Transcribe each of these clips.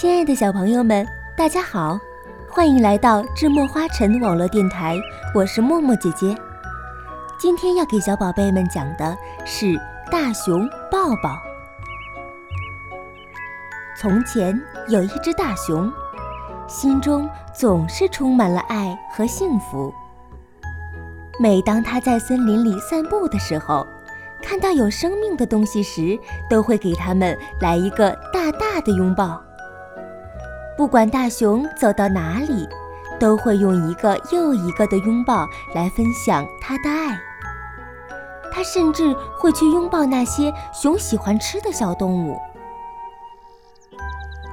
亲爱的小朋友们，大家好，欢迎来到智墨花城网络电台，我是默默姐姐。今天要给小宝贝们讲的是《大熊抱抱》。从前有一只大熊，心中总是充满了爱和幸福。每当它在森林里散步的时候，看到有生命的东西时，都会给它们来一个大大的拥抱。不管大熊走到哪里，都会用一个又一个的拥抱来分享他的爱。他甚至会去拥抱那些熊喜欢吃的小动物。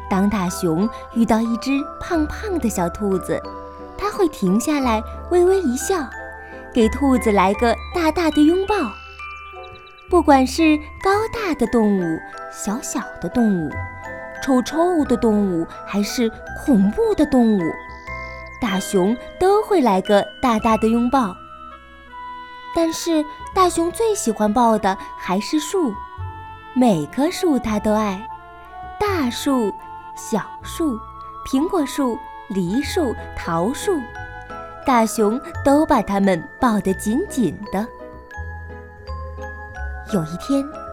当大熊遇到一只胖胖的小兔子，他会停下来微微一笑，给兔子来个大大的拥抱。不管是高大的动物，小小的动物。臭臭的动物还是恐怖的动物，大熊都会来个大大的拥抱。但是大熊最喜欢抱的还是树，每棵树它都爱，大树、小树、苹果树、梨树、桃树，大熊都把它们抱得紧紧的。有一天。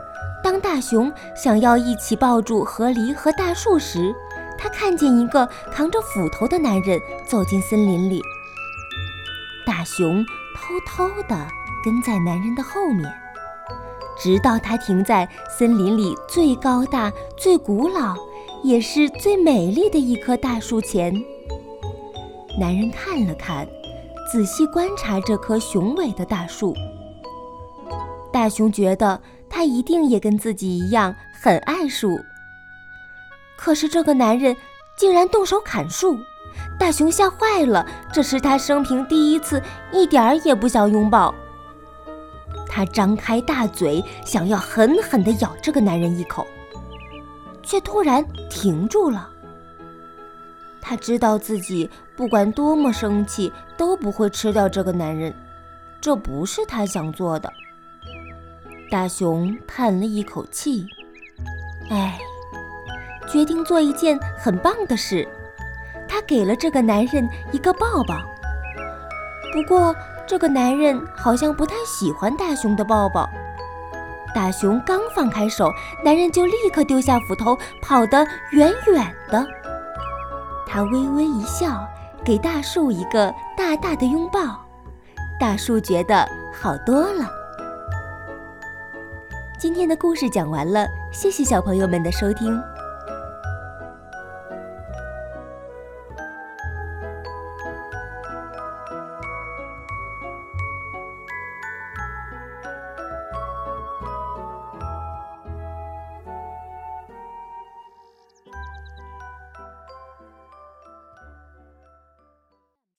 当大熊想要一起抱住河狸和大树时，他看见一个扛着斧头的男人走进森林里。大熊偷偷地跟在男人的后面，直到他停在森林里最高大、最古老，也是最美丽的一棵大树前。男人看了看，仔细观察这棵雄伟的大树。大熊觉得。他一定也跟自己一样很爱树。可是这个男人竟然动手砍树，大熊吓坏了。这是他生平第一次，一点儿也不想拥抱。他张开大嘴，想要狠狠地咬这个男人一口，却突然停住了。他知道自己不管多么生气，都不会吃掉这个男人，这不是他想做的。大熊叹了一口气，哎，决定做一件很棒的事。他给了这个男人一个抱抱。不过，这个男人好像不太喜欢大熊的抱抱。大熊刚放开手，男人就立刻丢下斧头，跑得远远的。他微微一笑，给大树一个大大的拥抱。大树觉得好多了。今天的故事讲完了，谢谢小朋友们的收听。